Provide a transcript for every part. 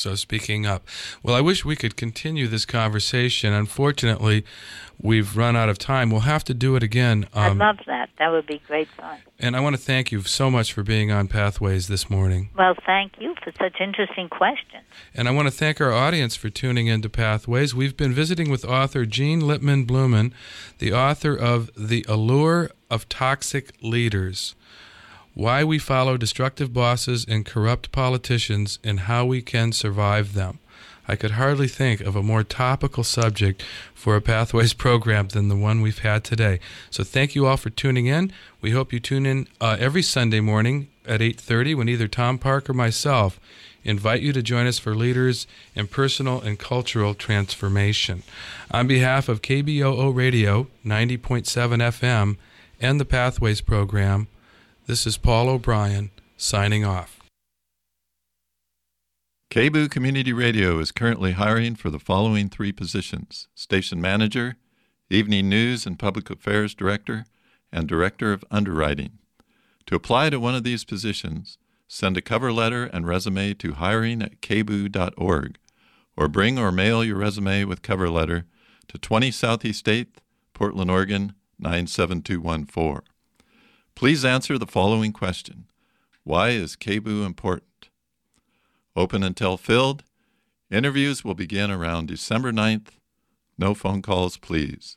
So speaking up. Well, I wish we could continue this conversation. Unfortunately, we've run out of time. We'll have to do it again. Um, I'd love that. That would be great fun. And I want to thank you so much for being on Pathways this morning. Well, thank you for such interesting questions. And I want to thank our audience for tuning into Pathways. We've been visiting with author Jean Lippman Blumen, the author of The Allure of Toxic Leaders Why We Follow Destructive Bosses and Corrupt Politicians and How We Can Survive Them. I could hardly think of a more topical subject for a Pathways program than the one we've had today. So thank you all for tuning in. We hope you tune in uh, every Sunday morning at 8:30 when either Tom Park or myself invite you to join us for leaders in personal and cultural transformation. On behalf of KBOO Radio 90.7 FM and the Pathways program, this is Paul O'Brien signing off. KBOO Community Radio is currently hiring for the following three positions Station Manager, Evening News and Public Affairs Director, and Director of Underwriting. To apply to one of these positions, send a cover letter and resume to hiring at kboo.org or bring or mail your resume with cover letter to 20 Southeast 8th, Portland, Oregon 97214. Please answer the following question Why is KBOO important? Open until filled. Interviews will begin around December 9th. No phone calls, please.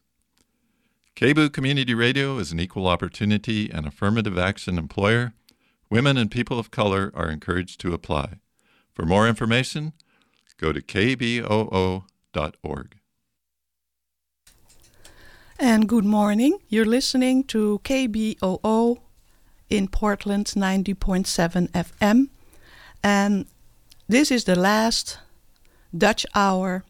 KBOO Community Radio is an equal opportunity and affirmative action employer. Women and people of color are encouraged to apply. For more information, go to kboo.org. And good morning. You're listening to KBOO in Portland 90.7 FM. And this is the last Dutch hour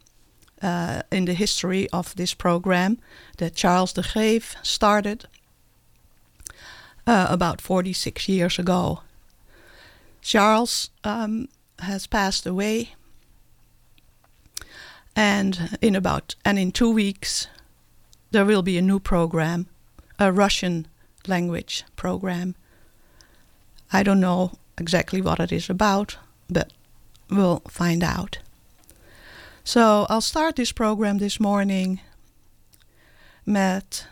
uh, in the history of this program that Charles de Geef started uh, about 46 years ago. Charles um, has passed away, and in about and in two weeks there will be a new program, a Russian language program. I don't know exactly what it is about, but we'll find out. So I'll start this program this morning met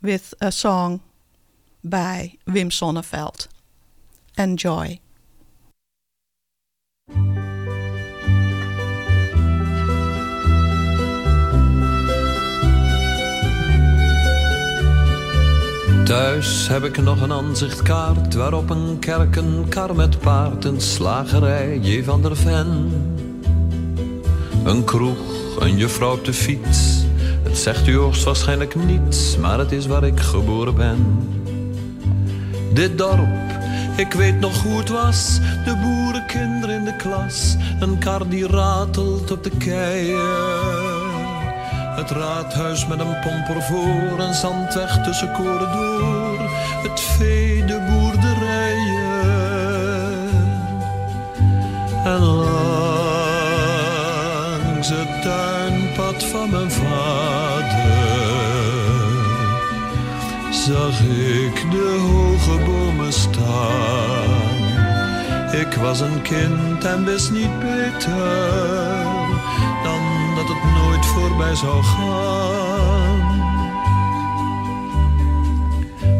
with a song by Wim Sonneveld. Enjoy. Thuis heb ik nog een aanzichtkaart waarop een kerk, een kar met paard, een slagerij, J. van der Ven. Een kroeg, een juffrouw op de fiets. Het zegt u hoogstwaarschijnlijk niets, maar het is waar ik geboren ben. Dit dorp, ik weet nog hoe het was. De boerenkinderen in de klas, een kar die ratelt op de keien. Het raadhuis met een pomper voor, een zandweg tussen koren door. Het vee, de boerderijen. En langs het tuinpad van mijn vader zag ik de hoge bomen staan. Ik was een kind en wist niet beter dat nooit voorbij zou gaan.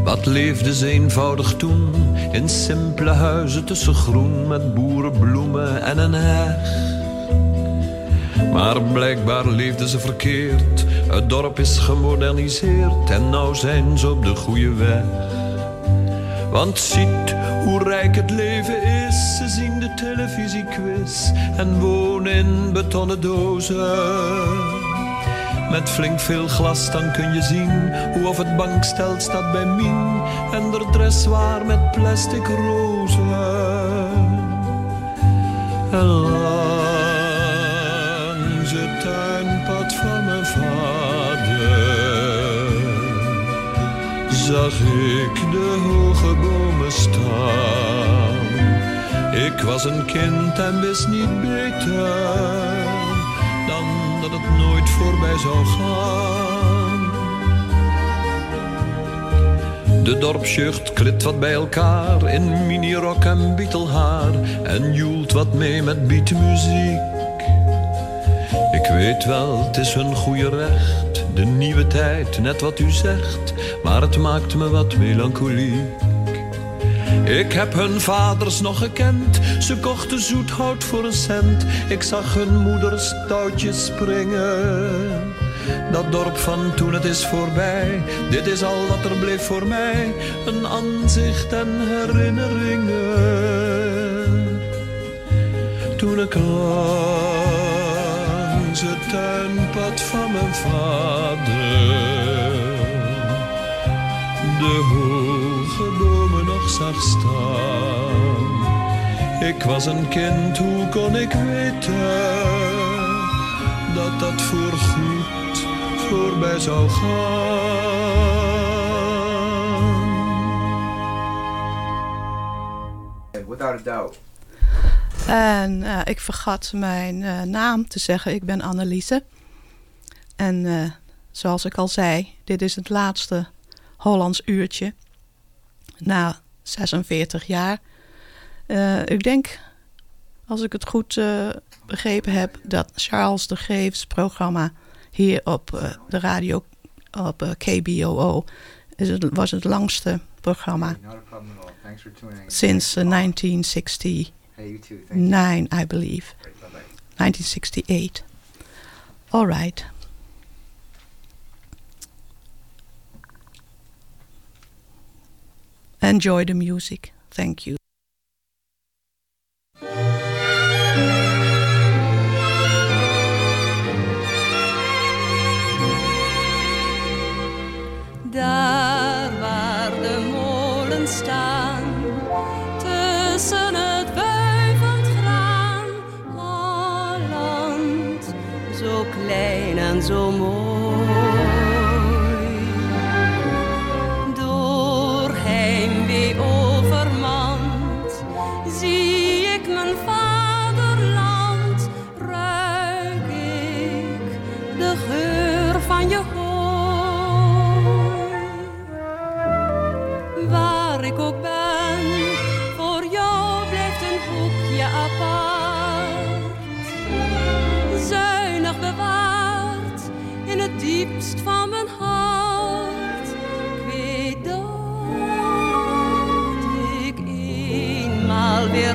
Wat leefde ze eenvoudig toen, in simpele huizen tussen groen met boerenbloemen en een heg. Maar blijkbaar leefden ze verkeerd, het dorp is gemoderniseerd en nou zijn ze op de goede weg. Want ziet hoe rijk het leven is. Ze zien de televisiequiz en wonen in betonnen dozen. Met flink veel glas dan kun je zien hoe of het bankstel staat bij Mien en de dressoir met plastic rozen. En langs het tuinpad van mijn vader zag ik de hoge bomen staan. Ik was een kind en wist niet beter dan dat het nooit voorbij zou gaan. De dorpsjeugd klit wat bij elkaar in minirok en bietelhaar en joelt wat mee met beatmuziek. Ik weet wel, het is hun goede recht, de nieuwe tijd, net wat u zegt, maar het maakt me wat melancholiek. Ik heb hun vaders nog gekend, ze kochten zoethout voor een cent. Ik zag hun moeders touwtjes springen. Dat dorp van toen het is voorbij, dit is al wat er bleef voor mij. Een aanzicht en herinneringen. Toen ik langs het tuinpad van mijn vader de nog zag staan. Ik was een kind, hoe kon ik weten dat dat voorgoed voorbij zou gaan? Without a doubt. En uh, ik vergat mijn uh, naam te zeggen. Ik ben Anneliese. En uh, zoals ik al zei, dit is het laatste Hollands uurtje. Na 46 jaar. ik denk, als ik het goed begrepen heb, dat Charles de Geefs programma hier op de radio op KBOO is het, was het langste programma sinds 1960. Hey, you too. Thank Nine, I believe. you. Bye-bye. 1968. All right. Enjoy the music. Thank you. Daar waar de molen staan, tussen het wuivend graan, Holland, zo klein en zo mooi.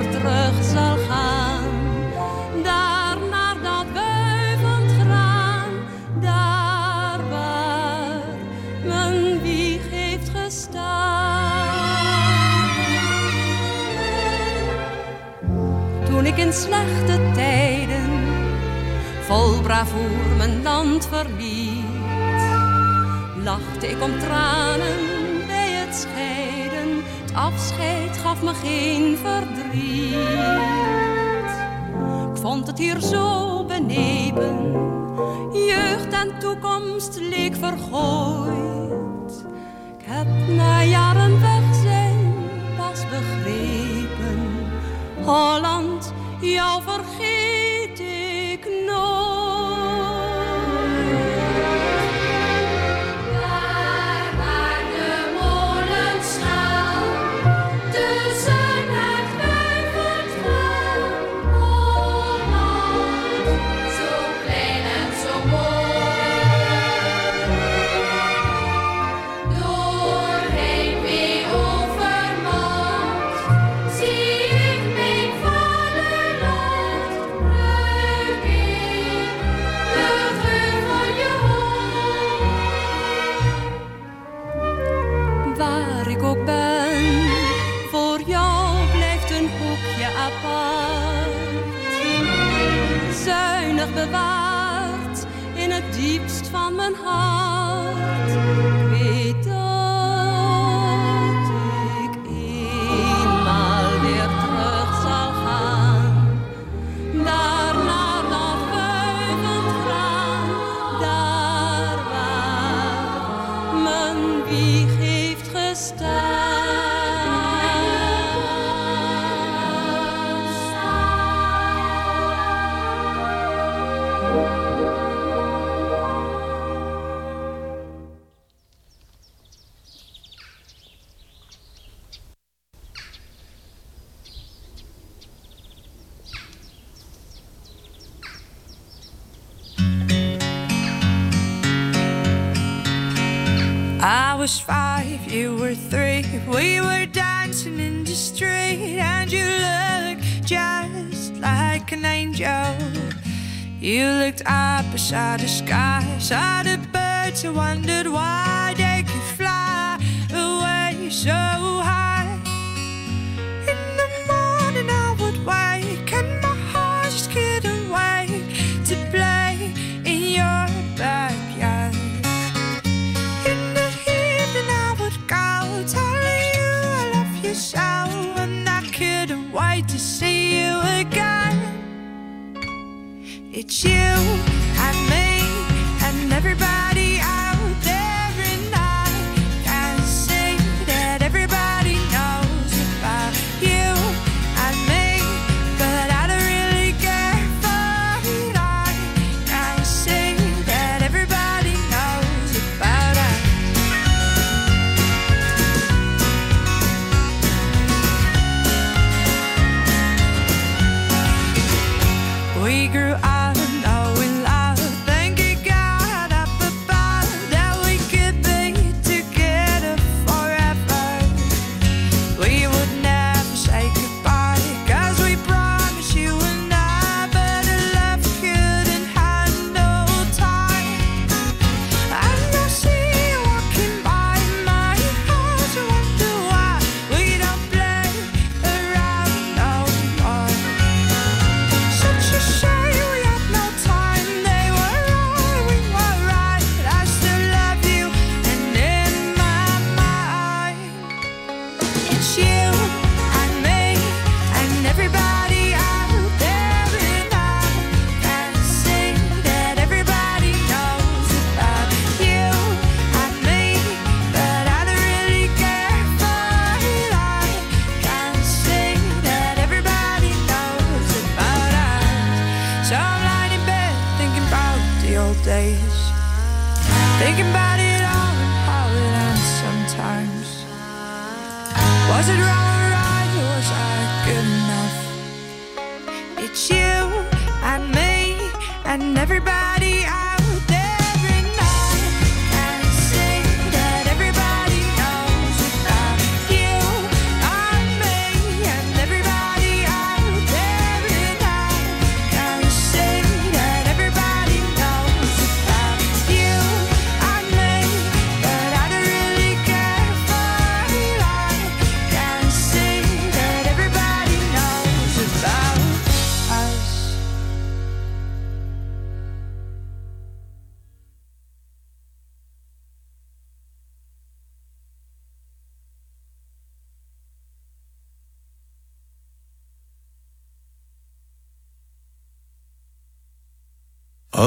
Terug zal gaan. Daar naar dat wuivend graan, daar waar mijn wieg heeft gestaan. Toen ik in slechte tijden vol bravoer mijn land verliet, lachte ik om tranen afscheid gaf me geen verdriet. Ik vond het hier zo benepen, jeugd en toekomst leek vergooid. Ik heb na jaren weg zijn pas begrepen, Holland, jou vergeet I was five, you were three. We were dancing in the street, and you looked just like an angel. You looked up beside the sky, saw the birds, and wondered why they could fly away so you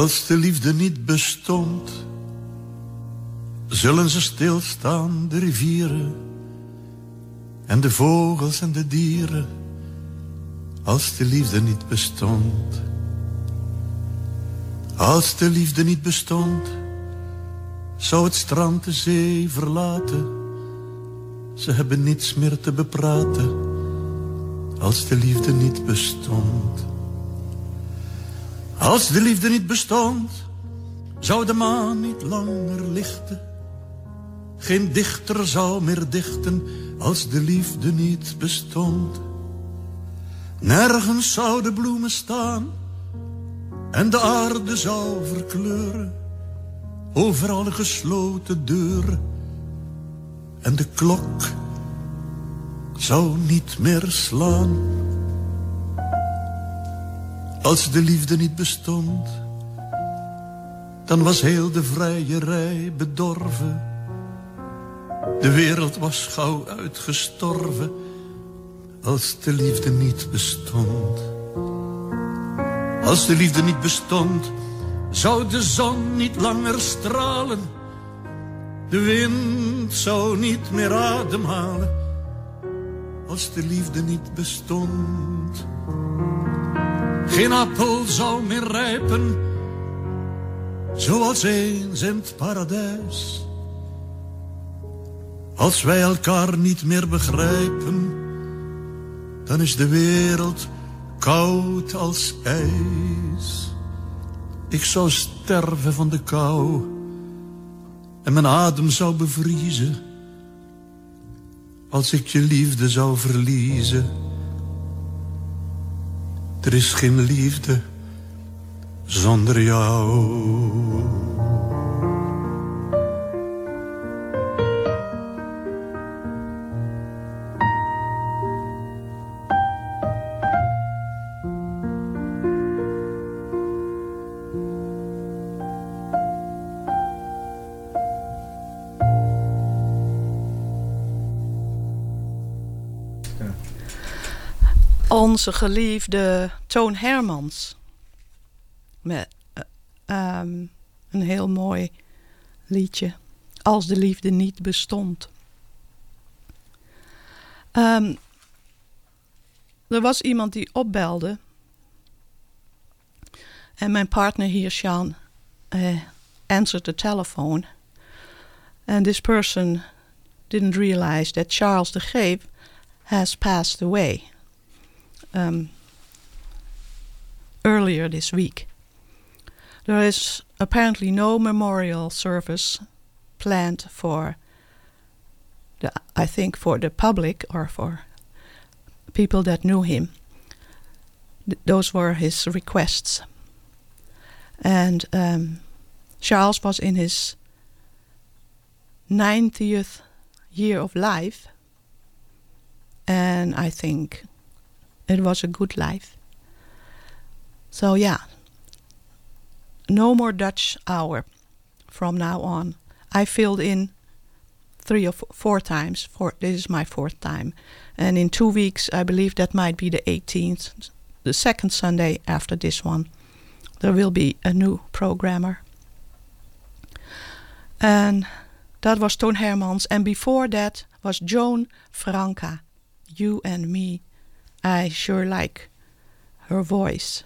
Als de liefde niet bestond, zullen ze stilstaan, de rivieren en de vogels en de dieren. Als de liefde niet bestond, als de liefde niet bestond, zou het strand de zee verlaten. Ze hebben niets meer te bepraten, als de liefde niet bestond. Als de liefde niet bestond, zou de maan niet langer lichten. Geen dichter zou meer dichten als de liefde niet bestond. Nergens zouden bloemen staan en de aarde zou verkleuren. Overal gesloten deuren en de klok zou niet meer slaan. Als de liefde niet bestond, dan was heel de vrijerij bedorven. De wereld was gauw uitgestorven, als de liefde niet bestond. Als de liefde niet bestond, zou de zon niet langer stralen. De wind zou niet meer ademhalen, als de liefde niet bestond. Geen appel zou meer rijpen, zoals eens in het paradijs. Als wij elkaar niet meer begrijpen, dan is de wereld koud als ijs. Ik zou sterven van de kou en mijn adem zou bevriezen. Als ik je liefde zou verliezen. Er is geen liefde zonder jou. Onze geliefde Toon Hermans. Met eh, ehm, een heel mooi liedje. Als de liefde niet bestond. Ehm, er was iemand die opbelde. En mijn partner hier, Sean, uh, answered the telephone. And this person didn't realize that Charles de Greef has passed away um, earlier this week. There is apparently no memorial service planned for the, I think for the public or for people that knew him. Th- those were his requests. And um, Charles was in his 90th year of life. And I think it was a good life. So, yeah, no more Dutch hour from now on. I filled in three or four times. Four, this is my fourth time. And in two weeks, I believe that might be the 18th, the second Sunday after this one. There will be a new programmer. And that was Toon Hermans. And before that was Joan Franca. You and me. I sure like her voice.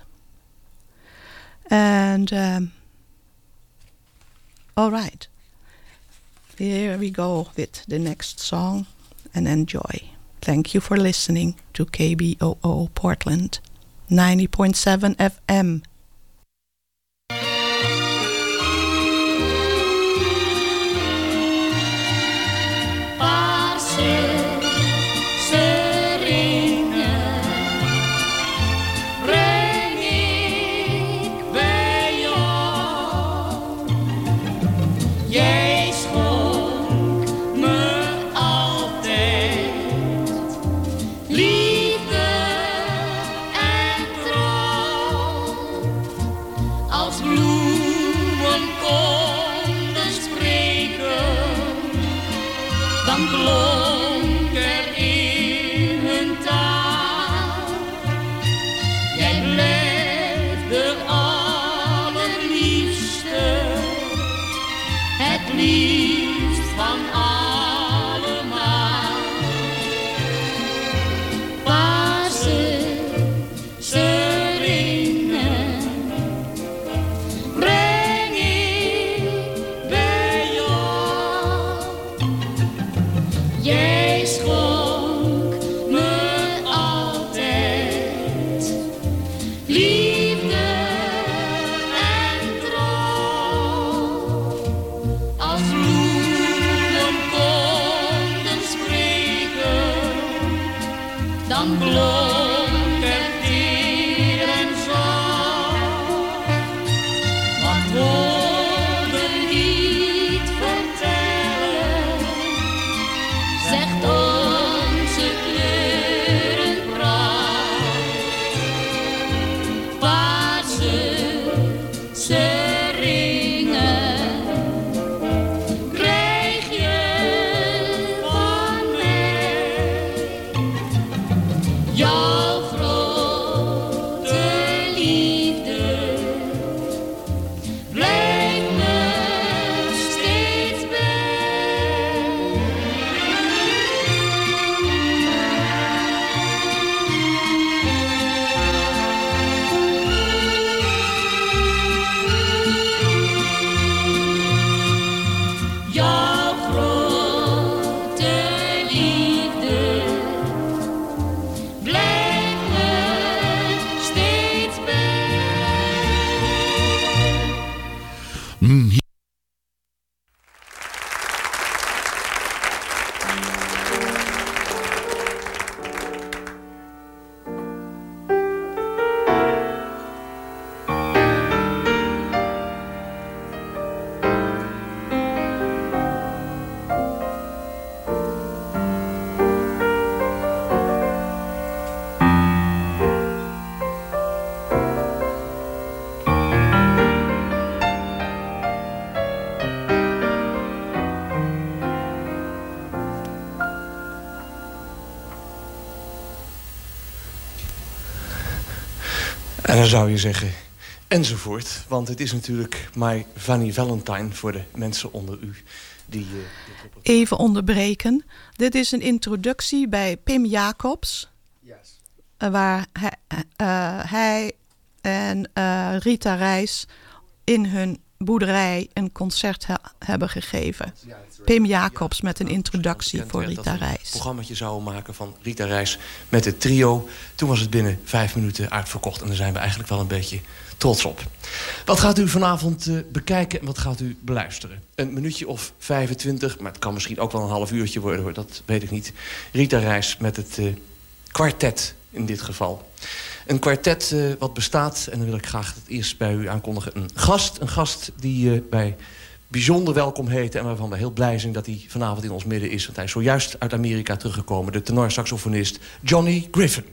And um, all right, here we go with the next song and enjoy. Thank you for listening to KBOO Portland 90.7 FM. Zou je zeggen enzovoort. Want het is natuurlijk My Fanny Valentine voor de mensen onder u. Die, eh, dit repertoire- Even onderbreken. Dit is een introductie bij Pim Jacobs. eh, waar hij, eh, hij en eh, Rita Reis in hun boerderij een concert he- hebben gegeven. Pim Jacobs met een introductie voor Rita we een Reis. programmaatje zouden maken van Rita Reis met het trio. Toen was het binnen vijf minuten uitverkocht. En daar zijn we eigenlijk wel een beetje trots op. Wat gaat u vanavond eh, bekijken en wat gaat u beluisteren? Een minuutje of 25, maar het kan misschien ook wel een half uurtje worden, hoor, dat weet ik niet. Rita Reis met het eh, kwartet in dit geval. Een kwartet eh, wat bestaat, en dan wil ik graag het eerst bij u aankondigen... een gast, een gast die eh, wij bijzonder welkom heten... en waarvan we heel blij zijn dat hij vanavond in ons midden is. Want hij is zojuist uit Amerika teruggekomen. De tenorsaxofonist Johnny Griffin.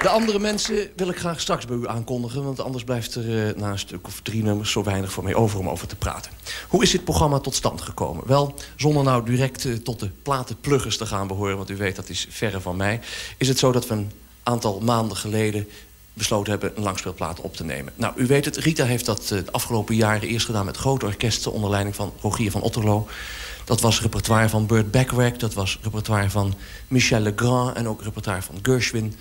De andere mensen wil ik graag straks bij u aankondigen... want anders blijft er eh, na een stuk of drie nummers zo weinig voor mij over om over te praten. Hoe is dit programma tot stand gekomen? Wel, zonder nou direct eh, tot de platenpluggers te gaan behoren... want u weet, dat is verre van mij... is het zo dat we een aantal maanden geleden besloten hebben een langspeelplaat op te nemen. Nou, u weet het, Rita heeft dat eh, de afgelopen jaren eerst gedaan... met grote orkesten onder leiding van Rogier van Otterlo. Dat was repertoire van Burt Bacharach, dat was repertoire van Michel Legrand... en ook repertoire van Gershwin.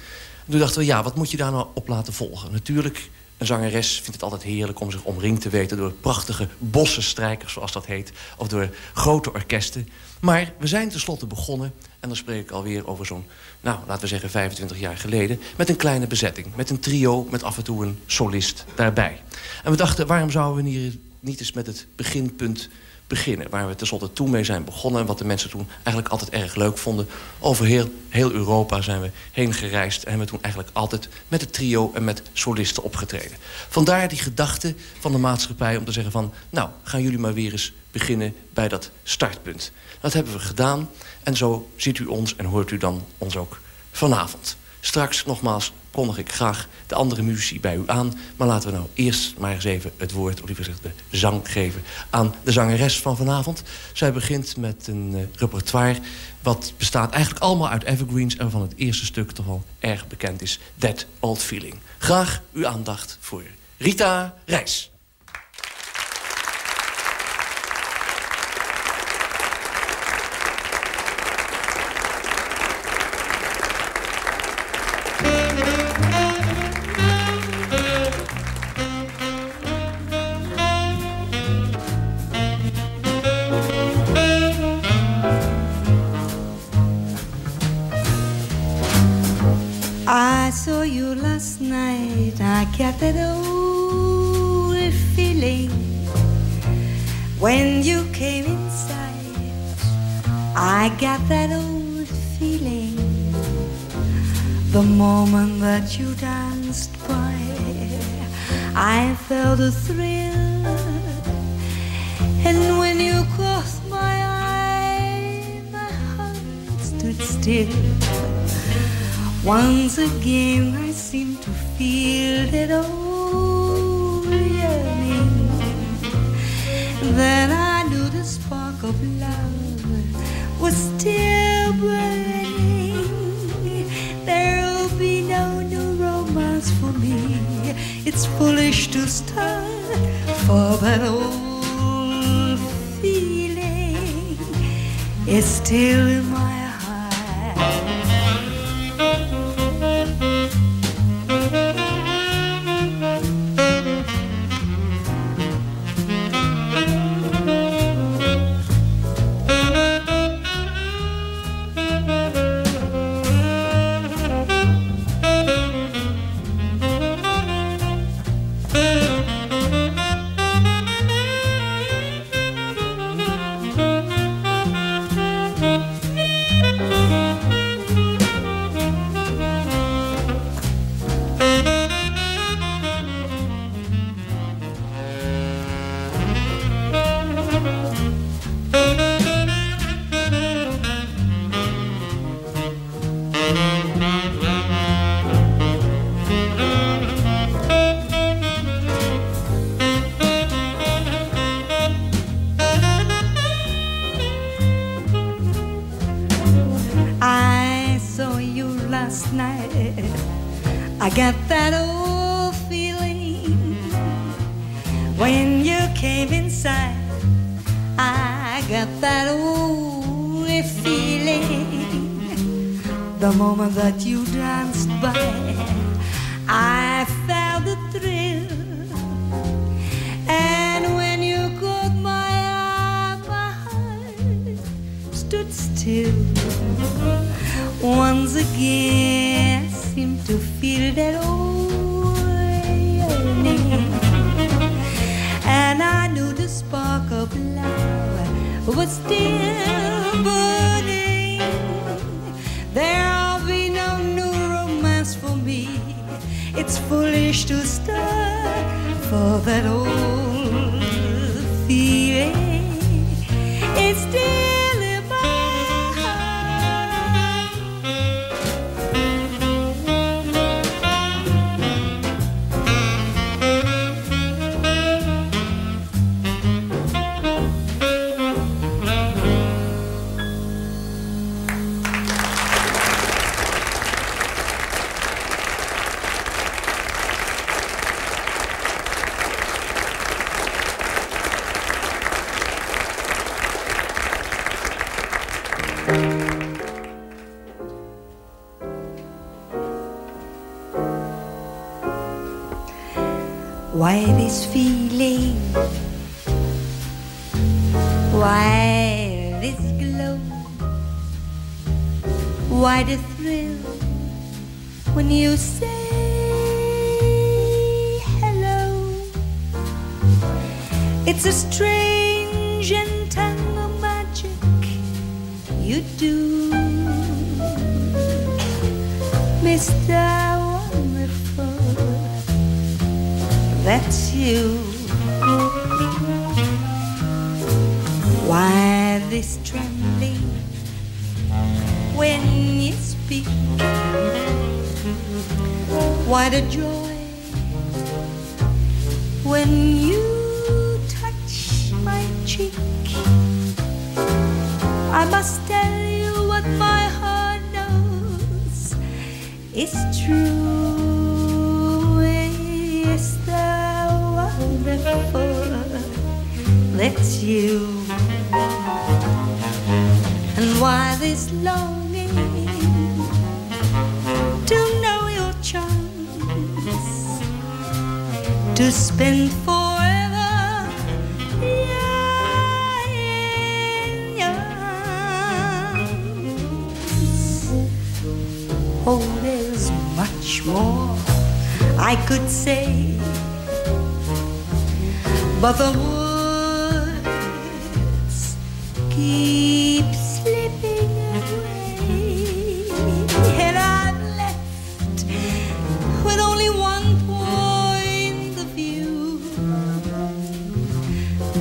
En toen dachten we, ja, wat moet je daar nou op laten volgen? Natuurlijk, een zangeres vindt het altijd heerlijk om zich omringd te weten... door prachtige bossenstrijkers, zoals dat heet, of door grote orkesten. Maar we zijn tenslotte begonnen, en dan spreek ik alweer over zo'n... nou, laten we zeggen 25 jaar geleden... met een kleine bezetting, met een trio, met af en toe een solist daarbij. En we dachten, waarom zouden we hier niet eens met het beginpunt beginnen. Waar we tenslotte toen mee zijn begonnen. En wat de mensen toen eigenlijk altijd erg leuk vonden. Over heel, heel Europa zijn we heen gereisd. En hebben we toen eigenlijk altijd met het trio en met solisten opgetreden. Vandaar die gedachte van de maatschappij om te zeggen van... nou, gaan jullie maar weer eens beginnen bij dat startpunt. Dat hebben we gedaan. En zo ziet u ons en hoort u dan ons ook vanavond. Straks nogmaals kondig ik graag de andere muzici bij u aan. Maar laten we nou eerst maar eens even het woord, of liever gezegd de zang geven... aan de zangeres van vanavond. Zij begint met een eh, repertoire wat bestaat eigenlijk allemaal uit evergreens... en waarvan het eerste stuk toch wel erg bekend is, That Old Feeling. Graag uw aandacht voor Rita Reis. That old feeling when you came inside. I got that old feeling the moment that you danced by. I felt a thrill, and when you crossed my eye, my heart stood still. Once again, that old yearning. Then I knew the spark of love was still burning. There'll be no new romance for me. It's foolish to start for that old feeling is still Why this feeling? Why this glow? Why the thrill when you say hello? It's a strange and do, Mr. Wonderful. That's you. Why this trembling when you speak? Why the joy when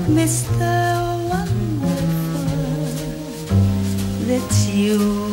Mr. Wonderful, that you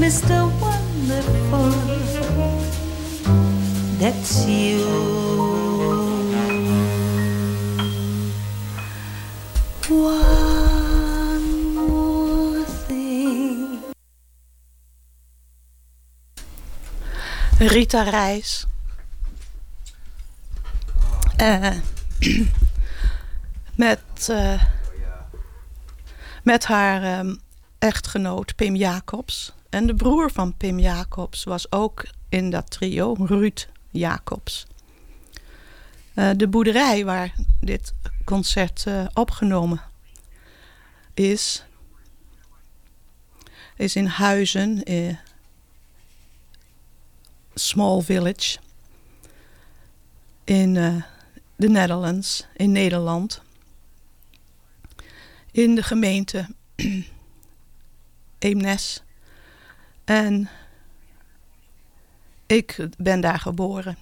Mr. Wonderful. That's you. One more thing. Rita Reis. Eh, met, eh, met haar ehm, echtgenoot Pim Jacobs. En de broer van Pim Jacobs was ook in dat trio, Ruud Jacobs. Eh, de boerderij waar dit concert eh, opgenomen is, is in Huizen, eh, small village in de Netherlands, in Nederland. In de gemeente Eemnes. En ik ben daar geboren.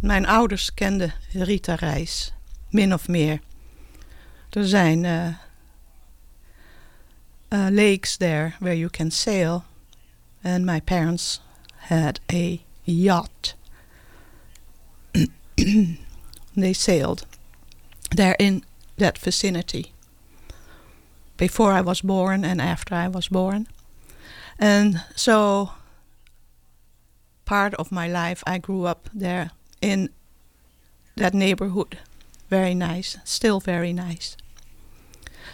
Mijn ouders kenden Rita Reis, min of meer. Er zijn eh, eh, lakes there where you can sail. And my parents had a yacht. they sailed there in that vicinity before I was born and after I was born. And so part of my life I grew up there in that neighborhood. Very nice, still very nice.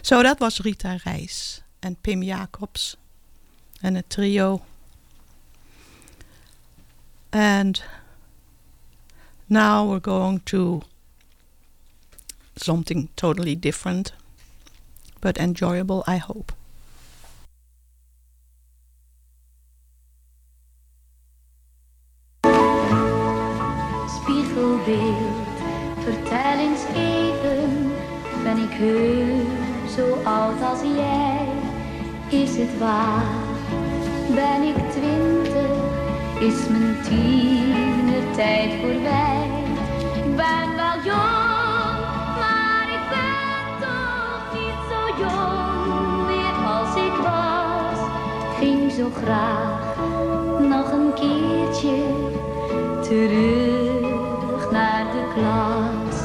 So that was Rita Reis and Pim Jacobs and a trio. And now we're going to something totally different, but enjoyable, I hope. Graag nog een keertje terug naar de klas.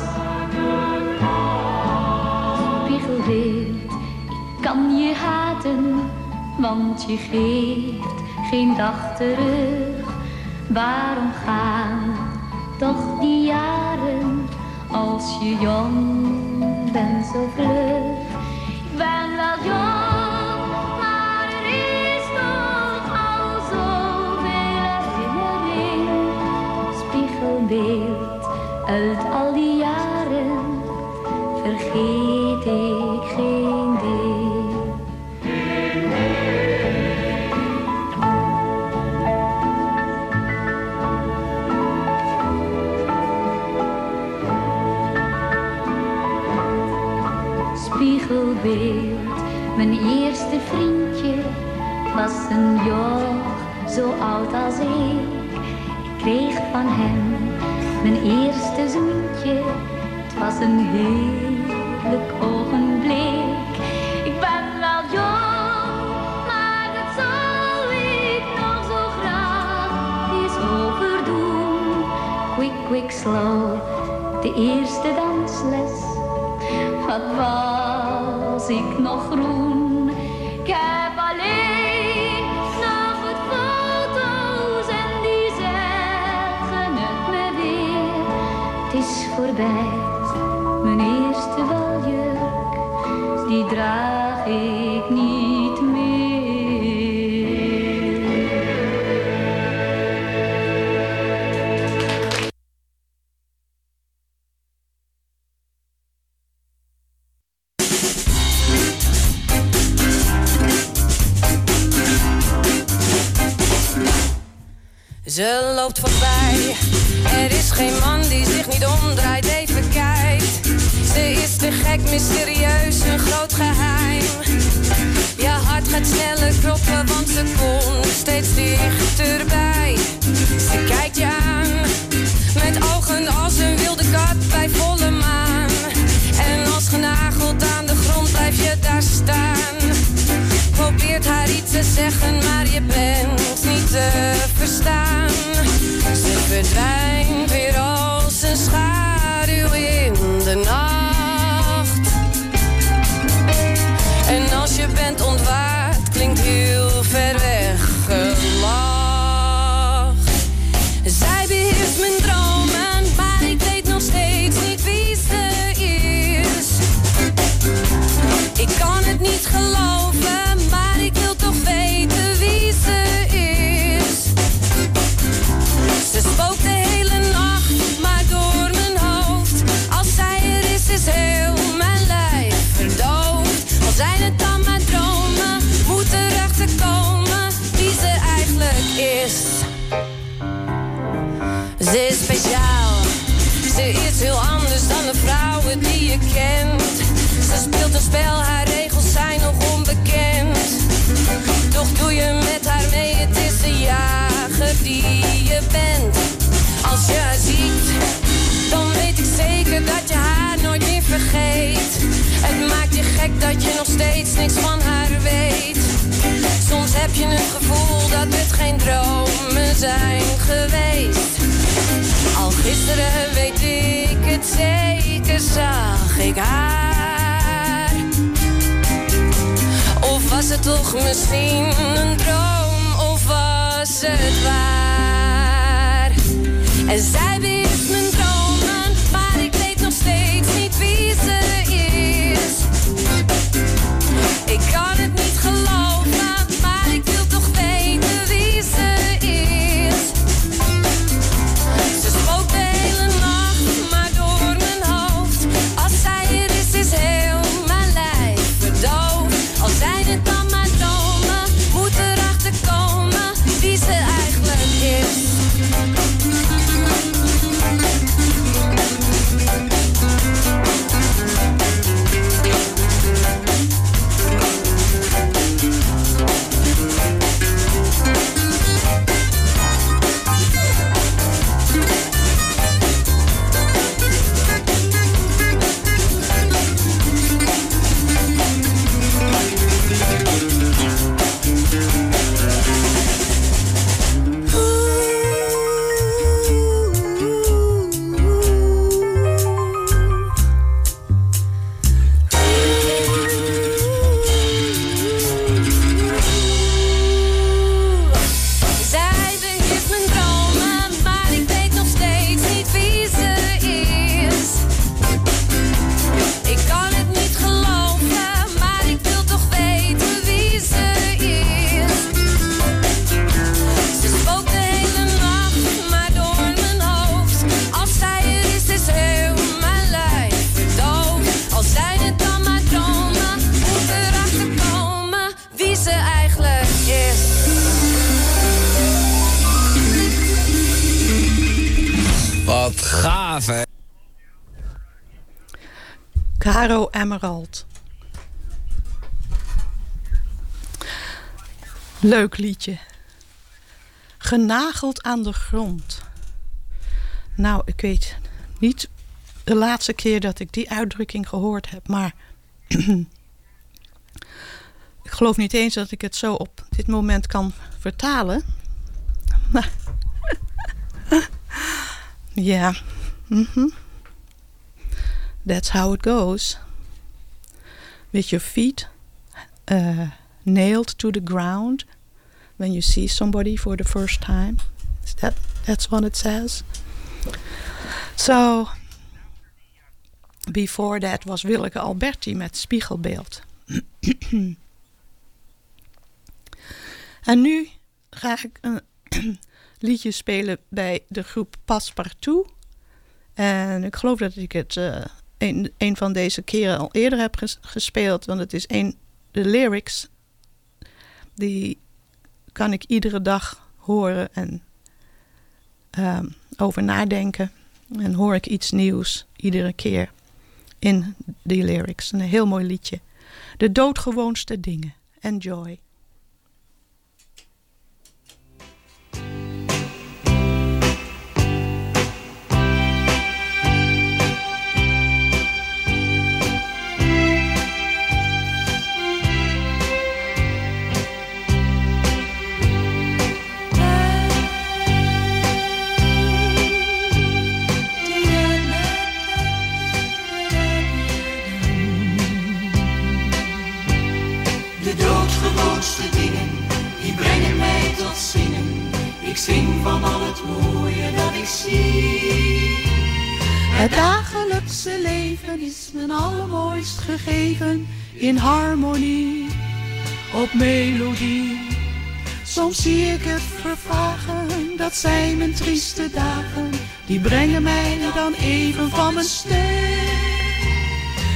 Spiegelbeeld, ik kan je haten, want je geeft geen dag terug. Waarom gaan toch die jaren als je jong bent zo vlug? Spiegelbeeld uit al die jaren vergeet ik geen deel. Spiegelbeeld, mijn eerste vriendje was een joch zo oud als ik. Ik kreeg van hem mijn eerste zoentje. Het was een heerlijk ogenblik. Ik ben wel jong, maar dat zou ik nog zo graag eens overdoen. Quick, quick, slow, de eerste dansles. Wat was ik nog groen? Ik heb alleen mijn eerste baljurk, die draag Ze is speciaal, ze is heel anders dan de vrouwen die je kent. Ze speelt een spel, haar regels zijn nog onbekend. Toch doe je met haar mee, het is de jager die je bent. Als je haar ziet, dan weet ik zeker dat je haar nooit meer vergeet. Het maakt je gek dat je nog steeds niks van haar weet. Soms heb je het gevoel dat het geen dromen zijn geweest. Al gisteren weet ik het zeker, zag ik haar. Of was het toch misschien een droom, of was het waar? En zij Emerald. Leuk liedje. Genageld aan de grond. Nou, ik weet niet de laatste keer dat ik die uitdrukking gehoord heb, maar ik geloof niet eens dat ik het zo op dit moment kan vertalen. Maar ja, mhm. That's how it goes. With your feet uh, nailed to the ground when you see somebody for the first time. Is that that's what it says? So before that was Willeke Alberti met Spiegelbeeld. en nu ga ik een liedje spelen bij de groep Passepartout. En ik geloof dat ik het eh, een, een van deze keren al eerder heb ges- gespeeld. Want het is een, de lyrics. Die kan ik iedere dag horen en ehm, over nadenken. En hoor ik iets nieuws iedere keer in die lyrics. Een heel mooi liedje. De doodgewoonste dingen. Enjoy. Zing van al het mooie dat ik zie. Het dagelijkse leven is mijn allermooist gegeven in harmonie, op melodie. Soms zie ik het vervagen, dat zijn mijn trieste dagen, die brengen mij dan even van mijn stuk.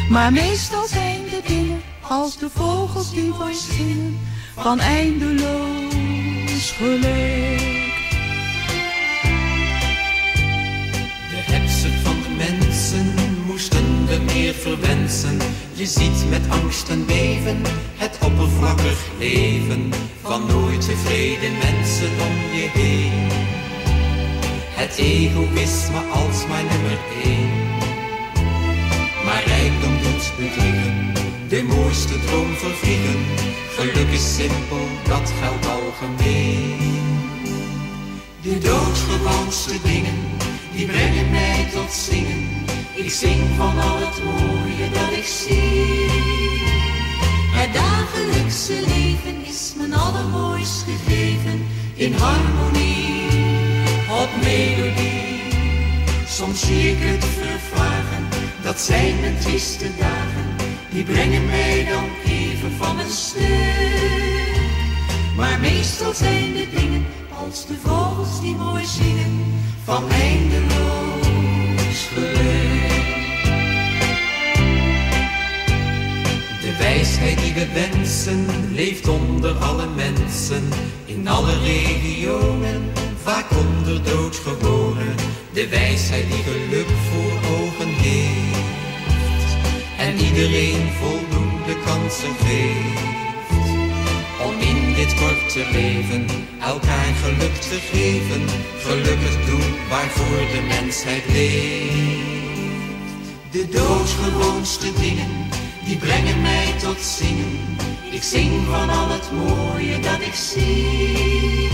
Maar meestal zijn de dingen als de vogels die mooi zingen van eindeloos geluk. Meer verwensen. Je ziet met angst en beven het oppervlakkig leven van nooit tevreden mensen om je heen. Het egoïsme als mijn nummer één. Maar rijkdom doet bedriegen, de mooiste droom vervliegen. Geluk is simpel, dat geldt algemeen. De doodgewoonste dingen, die brengen mij tot zingen. Ik zing van al het mooie dat ik zie. Het dagelijkse leven is mijn allermooist gegeven in harmonie, op melodie. Soms zie ik het vervagen, dat zijn mijn trieste dagen. Die brengen mij dan even van mijn stuk. Maar meestal zijn de dingen de vogels die mooi zingen van eindeloos geluk. De wijsheid die we wensen leeft onder alle mensen, in alle regionen, vaak onder doodgeboren. De wijsheid die geluk voor ogen heeft en iedereen voldoende kansen geeft. Dit korte leven elkaar geluk te geven, gelukkig doen waarvoor de mensheid leeft. De doodgewoonste dingen, die brengen mij tot zingen. Ik zing van al het mooie dat ik zie.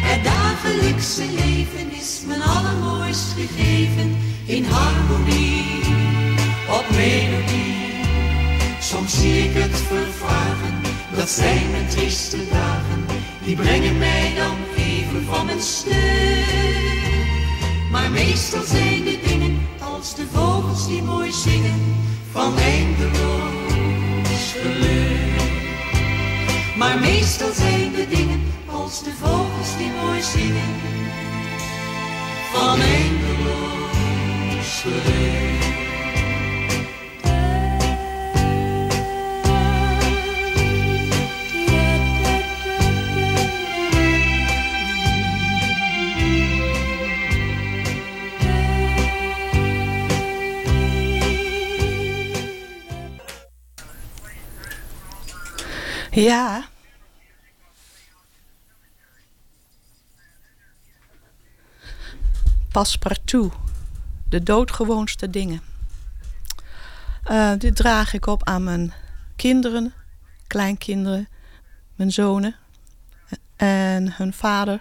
Het dagelijkse leven is mijn allermooist gegeven in harmonie, op melodie. Soms zie ik het vervagen, dat zijn mijn trieste dagen. Die brengen mij dan even van mijn stuk. Maar meestal zijn de dingen als de vogels die mooi zingen van eindeloos geluk. Maar meestal zijn de dingen als de vogels die mooi zingen van eindeloos geluk. Ja. Passepartout. De doodgewoonste dingen. Eh, dit draag ik op aan mijn kinderen, kleinkinderen, mijn zonen en hun vader.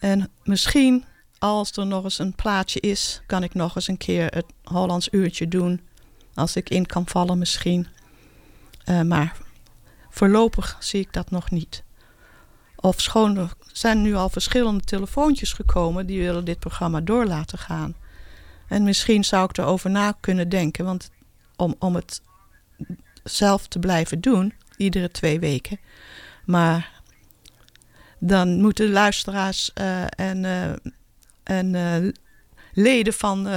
En misschien, als er nog eens een plaatje is, kan ik nog eens een keer het Hollands uurtje doen. Als ik in kan vallen misschien. Eh, maar voorlopig zie ik dat nog niet. Of schoon er zijn nu al verschillende telefoontjes gekomen die willen dit programma door laten gaan. En misschien zou ik erover na kunnen denken, want om, om het zelf te blijven doen, iedere twee weken. Maar dan moeten luisteraars eh, en, eh, en leden van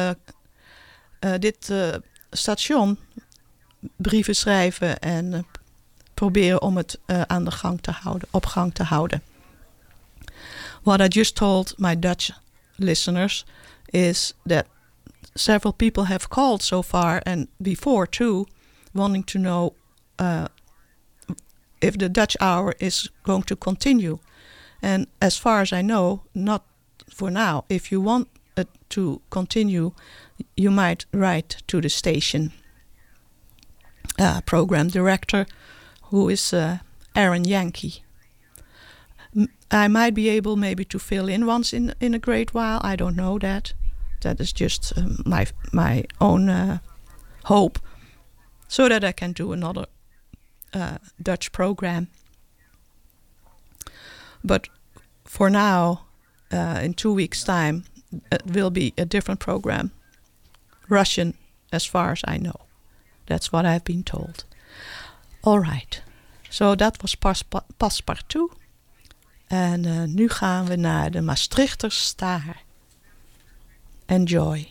dit station brieven schrijven en eh, proberen om het eh, aan de gang te houden, op gang te houden. What I just told my Dutch listeners is that several people have called so far and before too, wanting to know uh, if the Dutch hour is going to continue. And as far as I know, not for now. If you want it to continue, you might write to the station uh, program director, who is uh, Aaron Yankee. I might be able maybe to fill in once in, in a great while. I don't know that. That is just um, my my own uh, hope, so that I can do another uh, Dutch program. But for now, uh, in two weeks' time, it will be a different program, Russian, as far as I know. That's what I've been told. All right. So dat was pas, Passepartout. En eh, nu gaan we naar de Maastrichter Staar. Enjoy.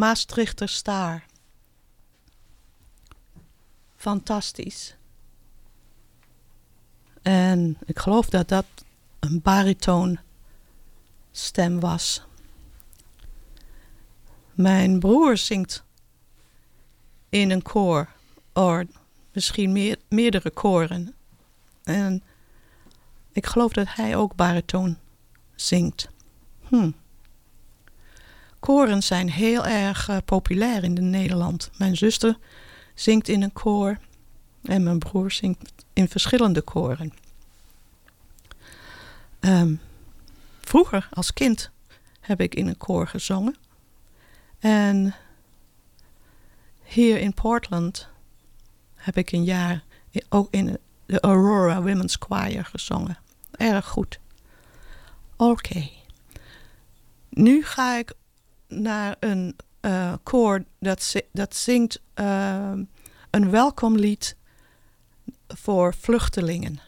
Maastrichter Staar. Fantastisch. En ik geloof dat dat een baritoonstem was. Mijn broer zingt in een koor, of misschien meerdere koren. En ik geloof dat hij ook baritoon zingt. Hm. Koren zijn heel erg eh, populair in Nederland. Mijn zuster zingt in een koor en mijn broer zingt in verschillende koren. Ehm, vroeger, als kind, heb ik in een koor gezongen. En hier in Portland heb ik een jaar ook in de Aurora Women's Choir gezongen. Erg goed. Oké. Nu ga ik naar een uh, koor dat, dat zingt uh, een welkomlied voor vluchtelingen.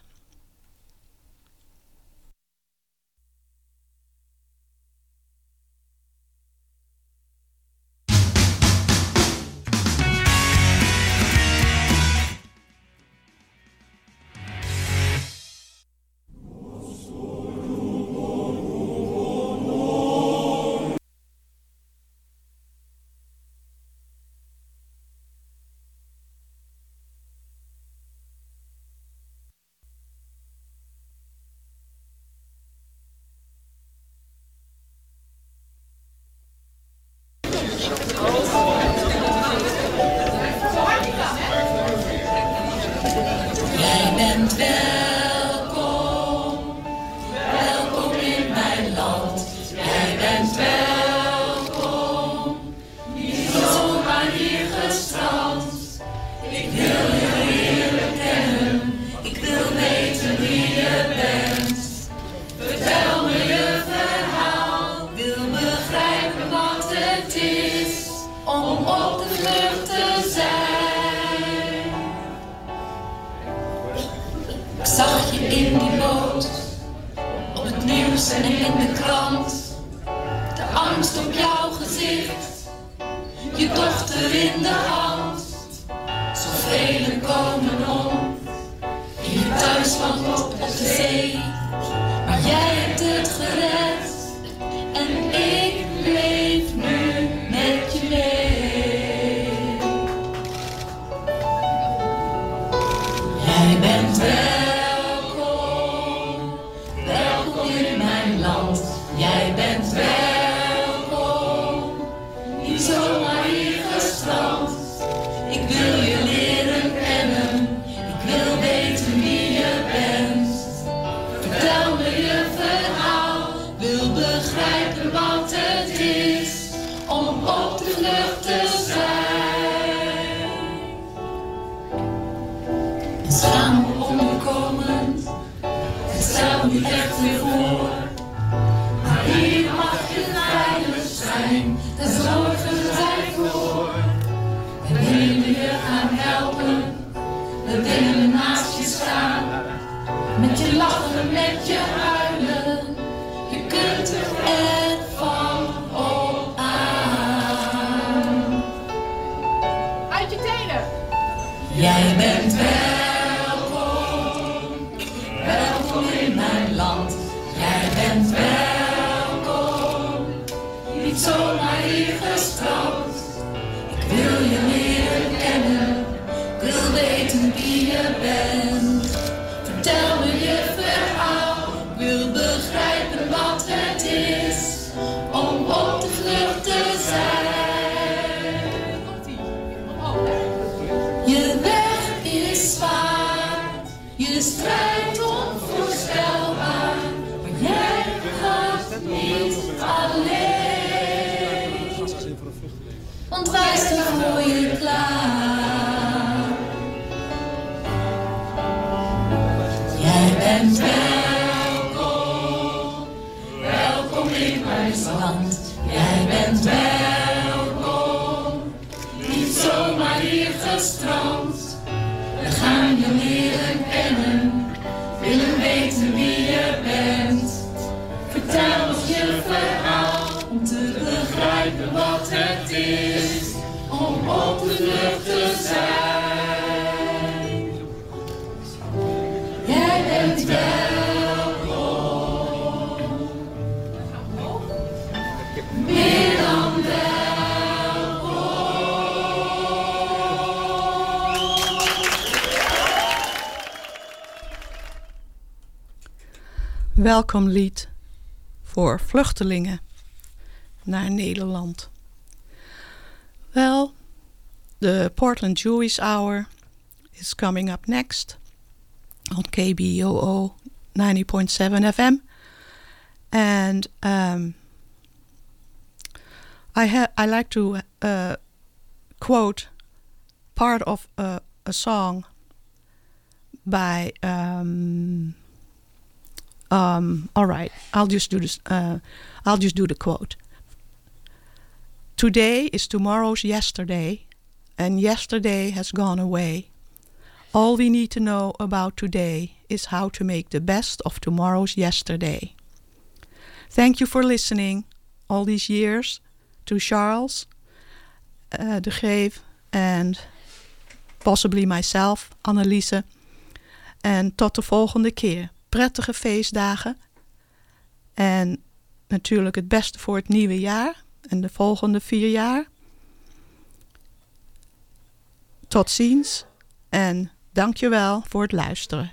Welkom lied voor vluchtelingen naar Nederland. Well, the Portland Jewish Hour is coming up next on KBOO 90.7 FM. And um, I, ha- I like to uh, quote part of a, a song by um, um, all right i'll just do this uh, i'll just do the quote. Today is tomorrow's yesterday and yesterday has gone away. All we need to know about today is how to make the best of tomorrow's yesterday. Thank you for listening all these years to charles uh, de Greef and possibly myself anneliese. En tot de volgende keer prettige feestdagen. En natuurlijk het beste voor het nieuwe jaar en de volgende vier jaar. Tot ziens en dankjewel voor het luisteren.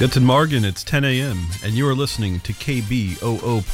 Guten Morgen, it's 10 a.m., and you are listening to KBOO Portland.